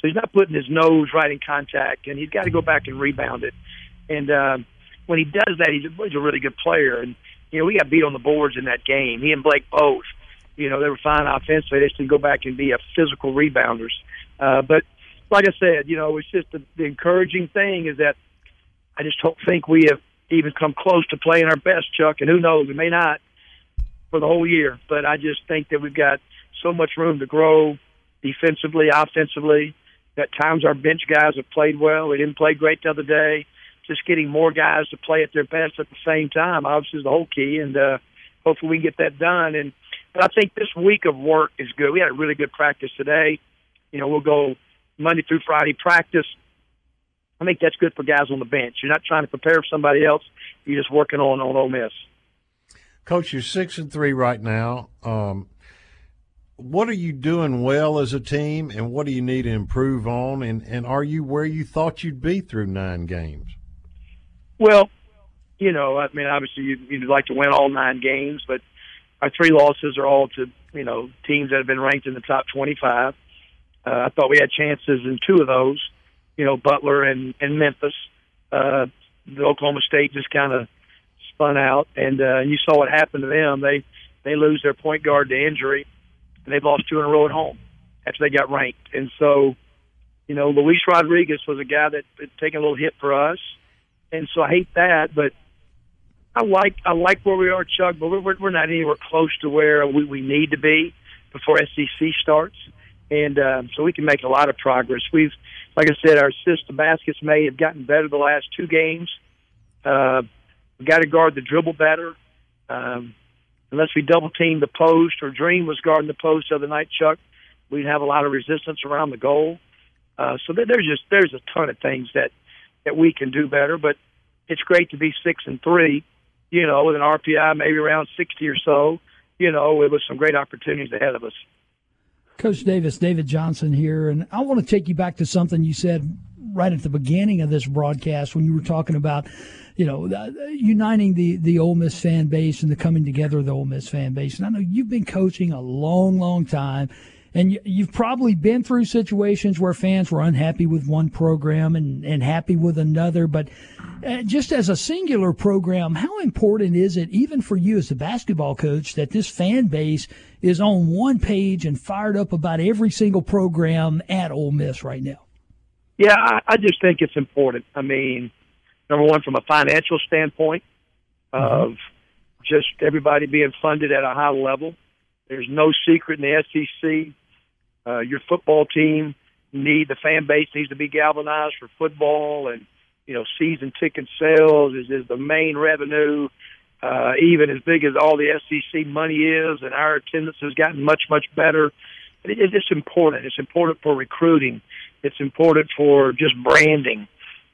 So he's not putting his nose right in contact, and he's got to go back and rebound it. And uh, when he does that, he's a, he's a really good player. And you know, we got beat on the boards in that game. He and Blake both. You know, they were fine offensively. They just didn't go back and be a physical rebounders. Uh, but like I said, you know, it's just the, the encouraging thing is that I just don't think we have even come close to playing our best, Chuck. And who knows, we may not for the whole year. But I just think that we've got so much room to grow defensively, offensively. At times, our bench guys have played well. We didn't play great the other day. Just getting more guys to play at their best at the same time, obviously, is the whole key. And uh, hopefully, we can get that done. And but I think this week of work is good. We had a really good practice today. You know, we'll go Monday through Friday practice. I think that's good for guys on the bench. You're not trying to prepare for somebody else. You're just working on on Ole Miss. Coach, you're six and three right now. Um, what are you doing well as a team, and what do you need to improve on? And and are you where you thought you'd be through nine games? Well, you know, I mean, obviously you'd, you'd like to win all nine games, but our three losses are all to you know teams that have been ranked in the top 25. Uh, I thought we had chances in two of those, you know, Butler and and Memphis. Uh, the Oklahoma State just kind of spun out, and uh, you saw what happened to them. They they lose their point guard to injury, and they've lost two in a row at home after they got ranked. And so, you know, Luis Rodriguez was a guy that had taken a little hit for us, and so I hate that, but. I like I like where we are, Chuck, but we're we're not anywhere close to where we, we need to be before SEC starts, and um, so we can make a lot of progress. We've, like I said, our assist to baskets may have gotten better the last two games. Uh, we got to guard the dribble better. Um, unless we double team the post or Dream was guarding the post the other night, Chuck, we'd have a lot of resistance around the goal. Uh, so there's just there's a ton of things that that we can do better. But it's great to be six and three, you know, with an RPI maybe around sixty or so, you know, with some great opportunities ahead of us. Coach Davis, David Johnson here, and I want to take you back to something you said right at the beginning of this broadcast when you were talking about, you know, uh, uniting the the Ole Miss fan base and the coming together of the Ole Miss fan base. And I know you've been coaching a long, long time, and you, you've probably been through situations where fans were unhappy with one program and and happy with another, but. Uh, just as a singular program, how important is it, even for you as a basketball coach, that this fan base is on one page and fired up about every single program at Ole Miss right now? Yeah, I, I just think it's important. I mean, number one, from a financial standpoint, of just everybody being funded at a high level. There's no secret in the SEC. Uh, your football team need the fan base needs to be galvanized for football, and you know, season ticket sales is, is the main revenue. Uh, even as big as all the SEC money is, and our attendance has gotten much, much better. It, it's important. It's important for recruiting. It's important for just branding,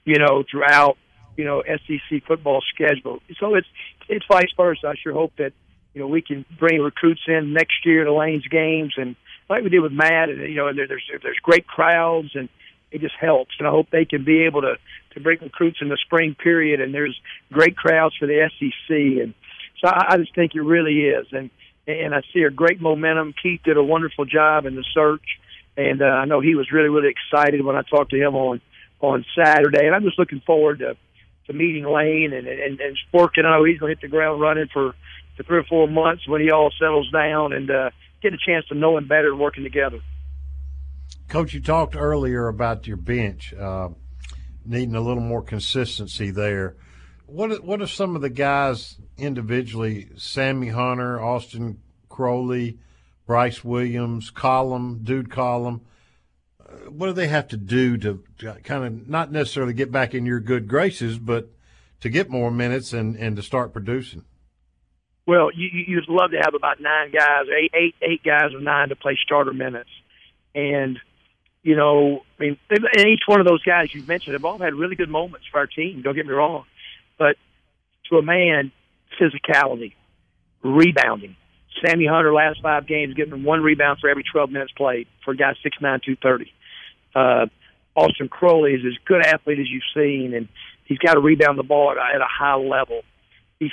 you know, throughout, you know, SEC football schedule. So it's it's vice versa. I sure hope that you know we can bring recruits in next year to Lane's games, and like we did with Matt, and you know, and there's there's great crowds, and it just helps. And I hope they can be able to to bring recruits in the spring period, and there's great crowds for the SEC, and so I, I just think it really is, and and I see a great momentum. Keith did a wonderful job in the search, and uh, I know he was really really excited when I talked to him on on Saturday, and I'm just looking forward to to meeting Lane and and, and working. I know he's going to hit the ground running for for three or four months when he all settles down and uh, get a chance to know him better and working together. Coach, you talked earlier about your bench uh, needing a little more consistency there. What what are some of the guys individually? Sammy Hunter, Austin Crowley, Bryce Williams, Collum, Dude Collum. Uh, what do they have to do to, to kind of not necessarily get back in your good graces, but to get more minutes and, and to start producing? Well, you, you- you'd love to have about nine guys, eight, eight, eight guys or nine to play starter minutes, and you know, I mean, and each one of those guys you mentioned have all had really good moments for our team. Don't get me wrong, but to a man, physicality, rebounding. Sammy Hunter last five games getting one rebound for every 12 minutes played for a guy six nine two thirty. Uh, Austin Crowley is as good athlete as you've seen, and he's got to rebound the ball at a high level.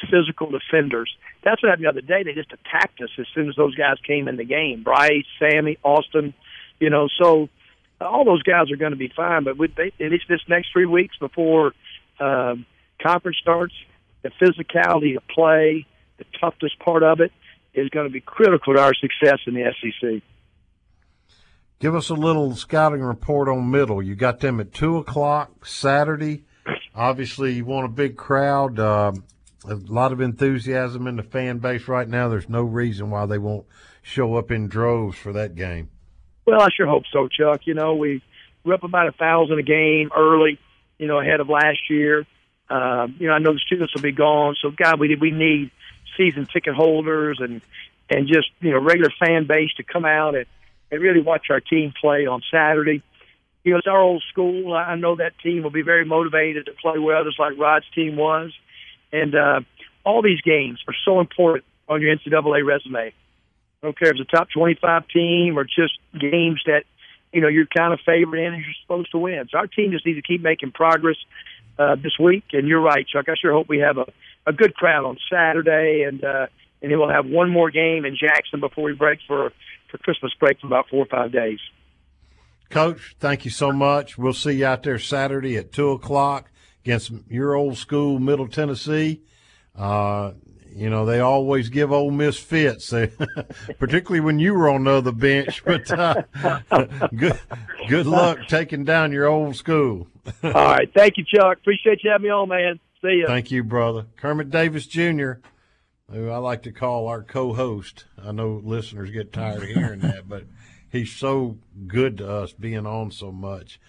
Physical defenders. That's what happened the other day. They just attacked us as soon as those guys came in the game. Bryce, Sammy, Austin, you know. So uh, all those guys are going to be fine. But with they, it's this next three weeks before um, conference starts, the physicality of play, the toughest part of it, is going to be critical to our success in the SEC. Give us a little scouting report on middle. You got them at two o'clock Saturday. Obviously, you want a big crowd. Um, a lot of enthusiasm in the fan base right now. There's no reason why they won't show up in droves for that game. Well, I sure hope so, Chuck. You know, we we're up about a thousand a game early, you know, ahead of last year. Um, you know, I know the students will be gone, so God, we we need season ticket holders and and just you know regular fan base to come out and and really watch our team play on Saturday. You know, it's our old school. I know that team will be very motivated to play well, just like Rod's team was. And uh, all these games are so important on your NCAA resume. I don't care if it's a top 25 team or just games that, you know, you're kind of favored in and you're supposed to win. So our team just needs to keep making progress uh, this week. And you're right, Chuck. I sure hope we have a, a good crowd on Saturday and, uh, and then we'll have one more game in Jackson before we break for, for Christmas break for about four or five days. Coach, thank you so much. We'll see you out there Saturday at two o'clock against your old school, Middle Tennessee. Uh, you know they always give Ole Miss fits, they, particularly when you were on the other bench. But uh, good, good luck taking down your old school. All right. Thank you, Chuck. Appreciate you having me on, man. See ya. Thank you, brother. Kermit Davis Jr., who I like to call our co-host. I know listeners get tired of hearing that, but he's so good to us being on so much.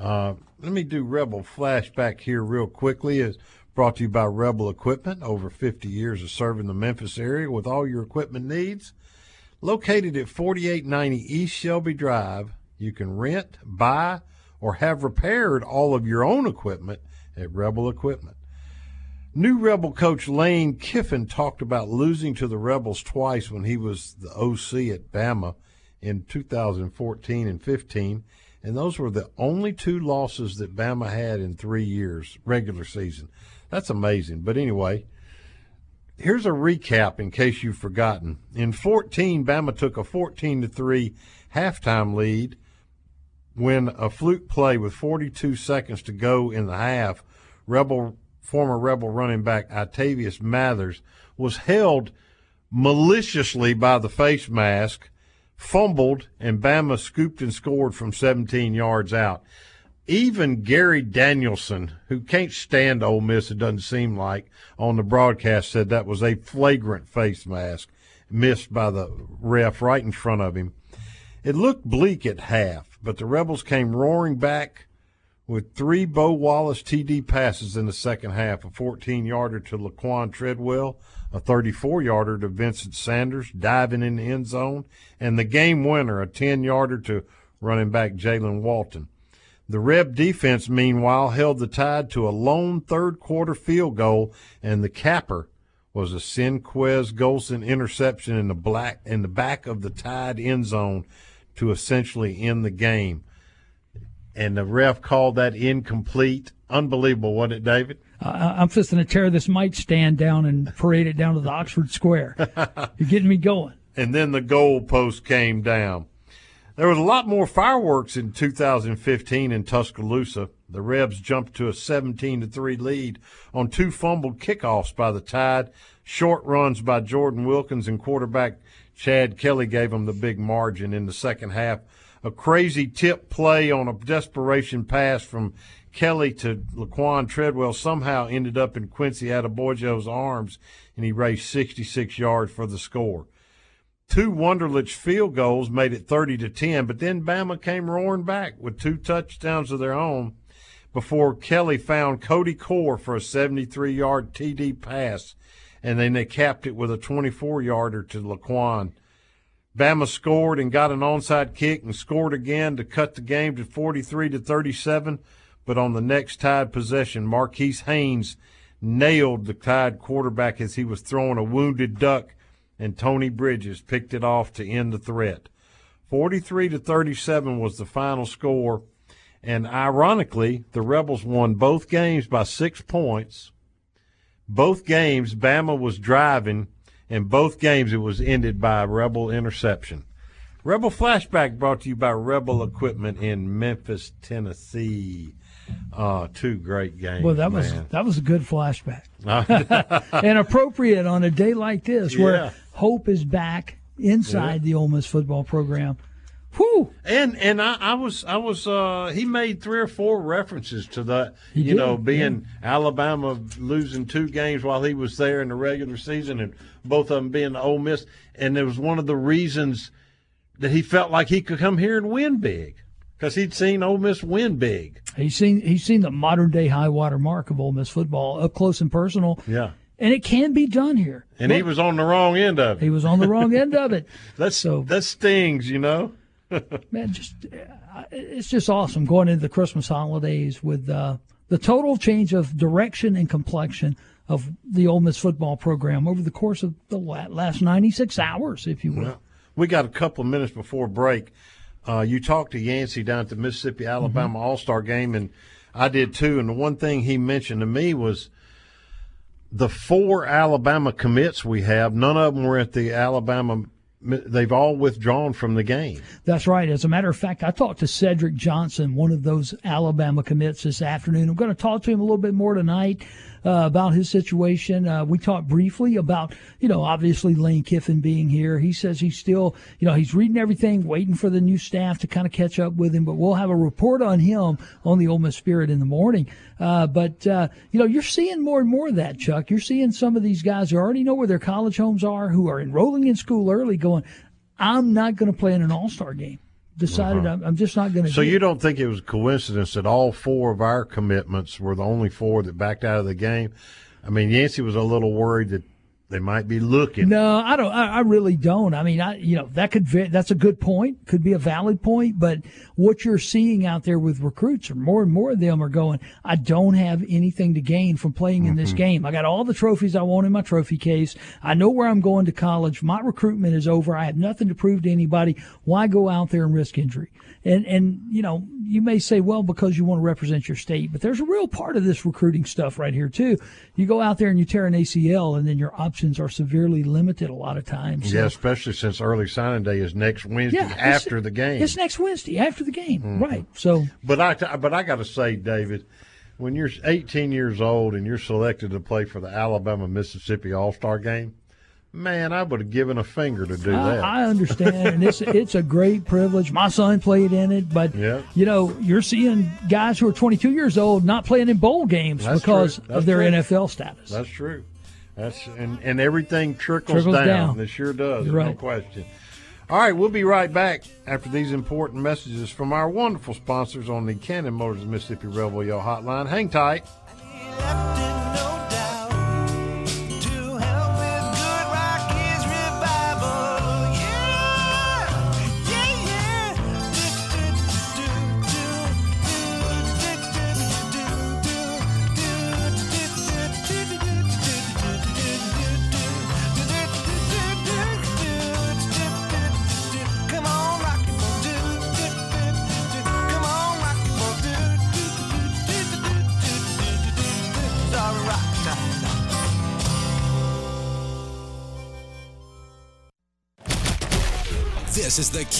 Uh, let me do Rebel flashback here real quickly. It's brought to you by Rebel Equipment. Over 50 years of serving the Memphis area with all your equipment needs. Located at 4890 East Shelby Drive, you can rent, buy, or have repaired all of your own equipment at Rebel Equipment. New Rebel coach Lane Kiffin talked about losing to the Rebels twice when he was the OC at Bama in 2014 and 15, and those were the only two losses that Bama had in three years, regular season. That's amazing. But anyway, here's a recap in case you've forgotten. In 14, Bama took a 14 to 3 halftime lead when a fluke play with 42 seconds to go in the half, Rebel former Rebel running back I'Tavius Mathers was held maliciously by the face mask, fumbled, and Bama scooped and scored from 17 yards out. Even Gary Danielson, who can't stand Ole Miss, it doesn't seem like, on the broadcast said that was a flagrant face mask missed by the ref right in front of him. It looked bleak at half, but the Rebels came roaring back with three Bo Wallace TD passes in the second half a 14 yarder to Laquon Treadwell, a 34 yarder to Vincent Sanders diving in the end zone, and the game winner, a 10 yarder to running back Jaylen Walton. The Reb defense, meanwhile, held the tide to a lone third quarter field goal, and the capper was a Senquez Golson interception in the black in the back of the Tide end zone to essentially end the game. And the ref called that incomplete. Unbelievable, wasn't it, David? I- I'm fixing to tear this mic stand down and parade it down to the Oxford Square. You're getting me going. and then the goal post came down. There was a lot more fireworks in 2015 in Tuscaloosa. The Rebs jumped to a 17 to 3 lead on two fumbled kickoffs by the Tide. Short runs by Jordan Wilkins and quarterback Chad Kelly gave them the big margin in the second half. A crazy tip play on a desperation pass from Kelly to Laquon Treadwell somehow ended up in Quincy Adeboyejo's arms, and he raced 66 yards for the score. Two Wunderlich field goals made it 30 to 10, but then Bama came roaring back with two touchdowns of their own before Kelly found Cody Core for a 73 yard TD pass, and then they capped it with a 24 yarder to Laquon. Bama scored and got an onside kick and scored again to cut the game to 43 to 37. But on the next Tide possession, Marquise Haynes nailed the Tide quarterback as he was throwing a wounded duck, and Tony Bridges picked it off to end the threat. 43 to 37 was the final score, and ironically, the Rebels won both games by six points. Both games, Bama was driving, and both games it was ended by a Rebel interception. Rebel Flashback brought to you by Rebel Equipment in Memphis, Tennessee. Uh, two great games. Well, that was that was a good flashback, and appropriate on a day like this Yeah. where hope is back inside Yeah. the Ole Miss football program. Whew. And and I, I was I was uh he made three or four references to that He you know did, being Alabama losing two games while he was there in the regular season and both of them being Ole Miss and it was one of the reasons that he felt like he could come here and win big because he'd seen Ole Miss win big. He's seen he's seen the modern day high water mark of Ole Miss football up close and personal, Yeah. and it can be done here. And he was on the wrong end of it. He was on the wrong end of it. That's so that stings, you know. Man, just uh, it's just awesome going into the Christmas holidays with uh, the total change of direction and complexion of the Ole Miss football program over the course of the last 96 hours, if you will. Well, we got a couple of minutes before break. Uh, you talked to Yancey down at the Mississippi Alabama Mm-hmm. All Star game, and I did too. And the one thing he mentioned to me was the four Alabama commits we have. None of them were at the Alabama. They've all withdrawn from the game. That's right. As a matter of fact, I talked to Cedric Johnson, one of those Alabama commits this afternoon. I'm going to talk to him a little bit more tonight uh, about his situation. Uh, we talked briefly about, you know, obviously Lane Kiffin being here. He says he's still, you know, he's reading everything, waiting for the new staff to kind of catch up with him. But we'll have a report on him on the Ole Miss Spirit in the morning. Uh, but uh, you know, you're seeing more and more of that, Chuck. You're seeing some of these guys who already know where their college homes are, who are enrolling in school early, going, "I'm not going to play in an All Star game." Decided uh-huh. I'm, I'm just not going to. So you don't think it was a coincidence that all four of our commitments were the only four that backed out of the game? I mean, Yancey was a little worried that they might be looking. No, I don't. I, I really don't. I mean, I you know that could that's a good point, could be a valid point. But what you're seeing out there with recruits, or more and more of them are going. I don't have anything to gain from playing in this mm-hmm. game. I got all the trophies I want in my trophy case. I know where I'm going to college. My recruitment is over. I have nothing to prove to anybody. Why go out there and risk injury? And and you know you may say, well, because you want to represent your state, but there's a real part of this recruiting stuff right here too. You go out there and you tear an ACL, and then your options are severely limited a lot of times. So- Yeah, especially since early signing day is next Wednesday Yeah, after the game. It's next Wednesday after the game, Mhm. right? So But I, but I got to say, David, when you're 18 years old and you're selected to play for the Alabama Mississippi All Star game, man, I would have given a finger to do I, that. I understand, and it's it's a great privilege. My son played in it, but Yeah. you know, you're seeing guys who are 22 years old not playing in bowl games That's because of their true. NFL status. That's true. That's and, and everything trickles, Trickles down. down. It sure does. You're no question. All right, we'll be right back after these important messages from our wonderful sponsors on the Cannon Motors Mississippi Rebel Yell Hotline. Hang tight.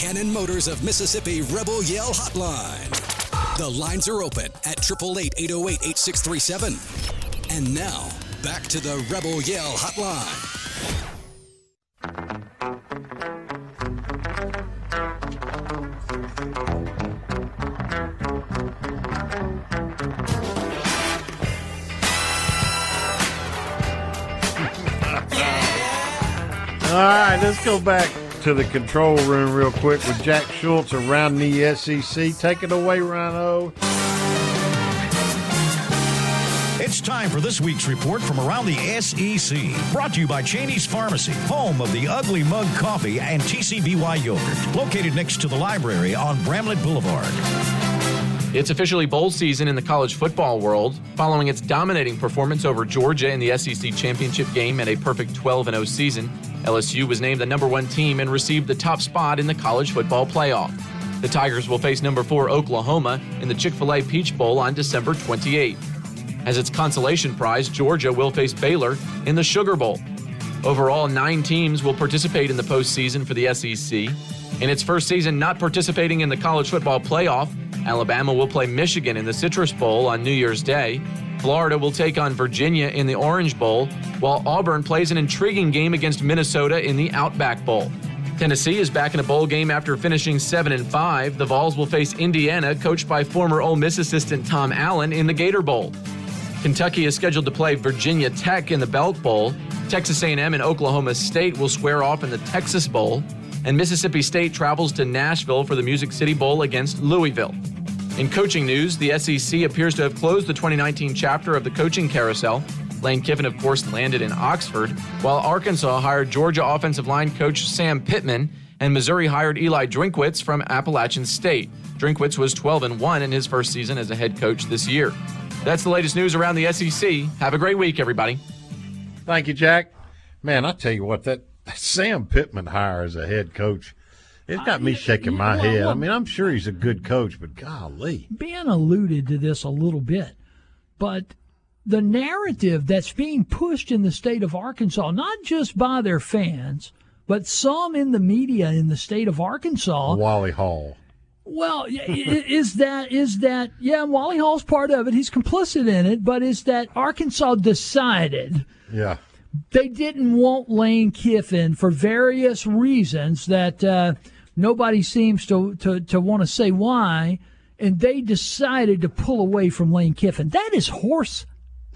Cannon Motors of Mississippi Rebel Yell Hotline. The lines are open at 888 808 8637. And now, back to the Rebel Yell Hotline. All right, let's go back to the control room real quick with Jack Schultz around the SEC. Take it away, Rhino. It's time for this week's report from around the SEC. Brought to you by Cheney's Pharmacy, home of the Ugly Mug Coffee and TCBY Yogurt. Located next to the library on Bramlett Boulevard. It's officially bowl season in the college football world. Following its dominating performance over Georgia in the SEC championship game and a perfect 12 0 season, LSU was named the number one team and received the top spot in the college football playoff. The Tigers will face number four Oklahoma in the Chick fil A Peach Bowl on December 28. As its consolation prize, Georgia will face Baylor in the Sugar Bowl. Overall, nine teams will participate in the postseason for the SEC. In its first season not participating in the college football playoff, Alabama will play Michigan in the Citrus Bowl on New Year's Day. Florida will take on Virginia in the Orange Bowl, while Auburn plays an intriguing game against Minnesota in the Outback Bowl. Tennessee is back in a bowl game after finishing 7 and 5. The Vols will face Indiana, coached by former Ole Miss assistant Tom Allen, in the Gator Bowl. Kentucky is scheduled to play Virginia Tech in the Belk Bowl. Texas A&M and Oklahoma State will square off in the Texas Bowl, and Mississippi State travels to Nashville for the Music City Bowl against Louisville. In coaching news, the SEC appears to have closed the 2019 chapter of the coaching carousel. Lane Kiffin, of course, landed in Oxford, while Arkansas hired Georgia offensive line coach Sam Pittman, and Missouri hired Eli Drinkwitz from Appalachian State. Drinkwitz was 12 and 1 in his first season as a head coach this year. That's the latest news around the SEC. Have a great week, everybody. Thank you, Jack. Man, I tell you what, that Sam Pittman hire as a head coach, it's got me shaking my well, head. I mean, I'm sure he's a good coach, but golly. Ben alluded to this a little bit, but the narrative that's being pushed in the state of Arkansas, not just by their fans, but some in the media in the state of Arkansas, Wally Hall. well, is that is that yeah? Wally Hall's part of it; he's complicit in it. But is that Arkansas decided Yeah. they didn't want Lane Kiffin for various reasons that uh, nobody seems to to, to want to say why, and they decided to pull away from Lane Kiffin. That is horse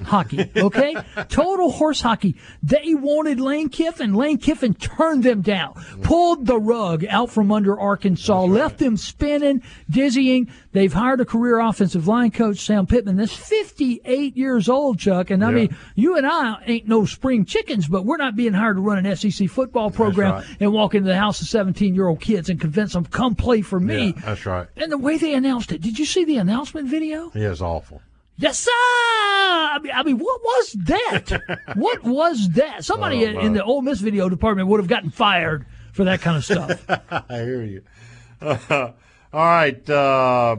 hockey, okay? Total horse hockey. They wanted Lane Kiffin. Lane Kiffin turned them down, pulled the rug out from under Arkansas, left them spinning, dizzying. They've hired a career offensive line coach, Sam Pittman, that's 58 years old, Chuck. And I Yeah. mean, you and I ain't no spring chickens, but we're not being hired to run an SEC football program right. and walk into the house of 17 year old kids and convince them, come play for me. Yeah, that's right. And the way they announced it, did you see the announcement video? He is awful. Yes, sir. I mean, I mean, what was that? what was that? Somebody Oh, in- in the Ole Miss video department would have gotten fired for that kind of stuff. I hear you. all right. Uh,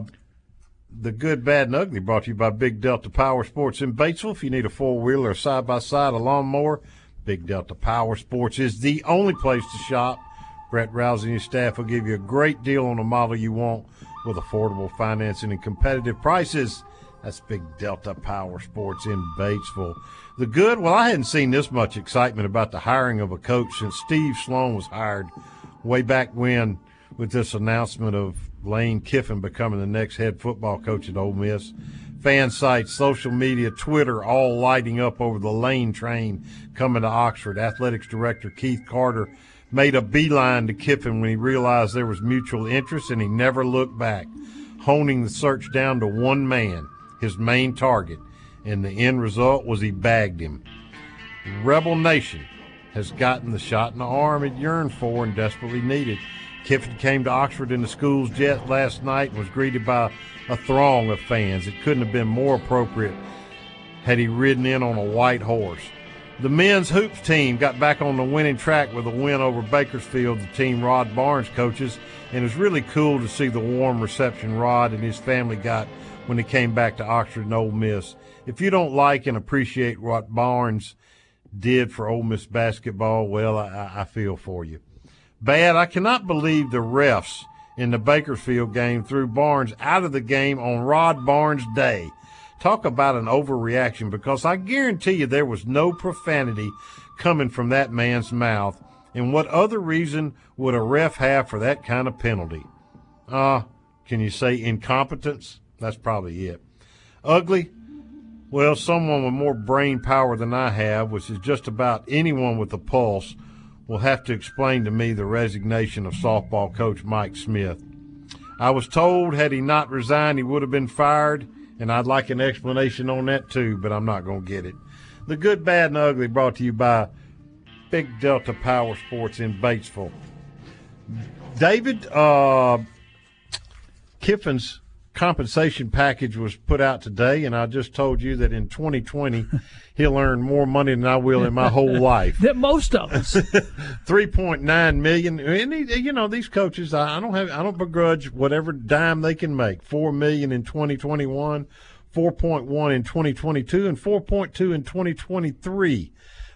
the good, bad, and ugly brought to you by Big Delta Power Sports in Batesville. If you need a four wheeler, a side by side, a lawnmower, Big Delta Power Sports is the only place to shop. Brett Rouse and his staff will give you a great deal on the model you want with affordable financing and competitive prices. That's Big Delta Power Sports in Batesville. The good, well, I hadn't seen this much excitement about the hiring of a coach since Steve Sloan was hired way back when with this announcement of Lane Kiffin becoming the next head football coach at Ole Miss. Fan sites, social media, Twitter, all lighting up over the Lane train coming to Oxford. Athletics director Keith Carter made a beeline to Kiffin when he realized there was mutual interest, and he never looked back, honing the search down to one man, his main target. And the end result was he bagged him. Rebel Nation has gotten the shot in the arm it yearned for and desperately needed. Kiffin came to Oxford in the school's jet last night and was greeted by a throng of fans. It couldn't have been more appropriate had he ridden in on a white horse. The men's hoops team got back on the winning track with a win over Bakersfield, the team Rod Barnes coaches, and it was really cool to see the warm reception Rod and his family got when they came back to Oxford and Ole Miss. If you don't like and appreciate what Barnes did for Ole Miss basketball, well, I, I feel for you. Bad. I cannot believe the refs in the Bakersfield game threw Barnes out of the game on Rod Barnes Day. Talk about an overreaction because I guarantee you there was no profanity coming from that man's mouth. And what other reason would a ref have for that kind of penalty? Uh, can you say incompetence? That's probably it. Ugly? Well, someone with more brain power than I have, which is just about anyone with a pulse, will have to explain to me the resignation of softball coach Mike Smith. I was told had he not resigned, he would have been fired, and I'd like an explanation on that too, but I'm not going to get it. The good, bad, and ugly brought to you by Big Delta Power Sports in Batesville. David, uh, Kiffin's compensation package was put out today, and I just told you that in 2020 he'll earn more money than I will in my whole life. That most of us. 3.9 million. And he, you know these coaches, I, I don't have, I don't begrudge whatever dime they can make. Four million in 2021, 4.1 in 2022, and 4.2 in 2023.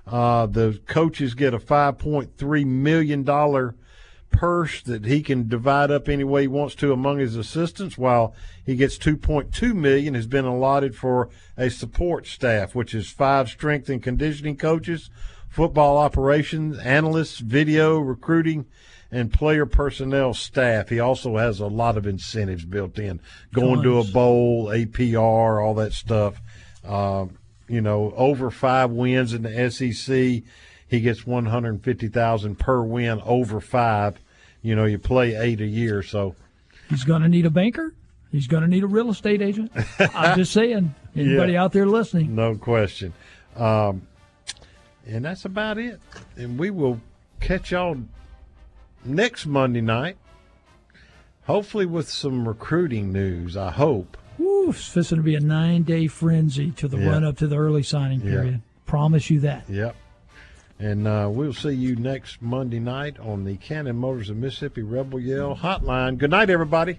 Uh, the coaches get a 5.3 million dollar purse that he can divide up any way he wants to among his assistants while he gets 2.2 million has been allotted for a support staff which is five strength and conditioning coaches football operations analysts video recruiting and player personnel staff. He also has a lot of incentives built in. Going to a bowl apr all that stuff. Uh, you know over five wins in the sec he gets 150,000 per win over 5. You know, you play 8 a year, so He's going to need a banker. He's going to need a real estate agent. I'm just saying. Anybody Yeah. out there listening? no question. Um, and that's about it. And we will catch y'all next Monday night. Hopefully with some recruiting news, I hope. Woo, it's fixing to be a nine day frenzy to the Yeah. run up to the early signing Yeah. period. Promise you that. Yep. And uh, we'll see you next Monday night on the Cannon Motors of Mississippi Rebel Yell Hotline. Good night, everybody.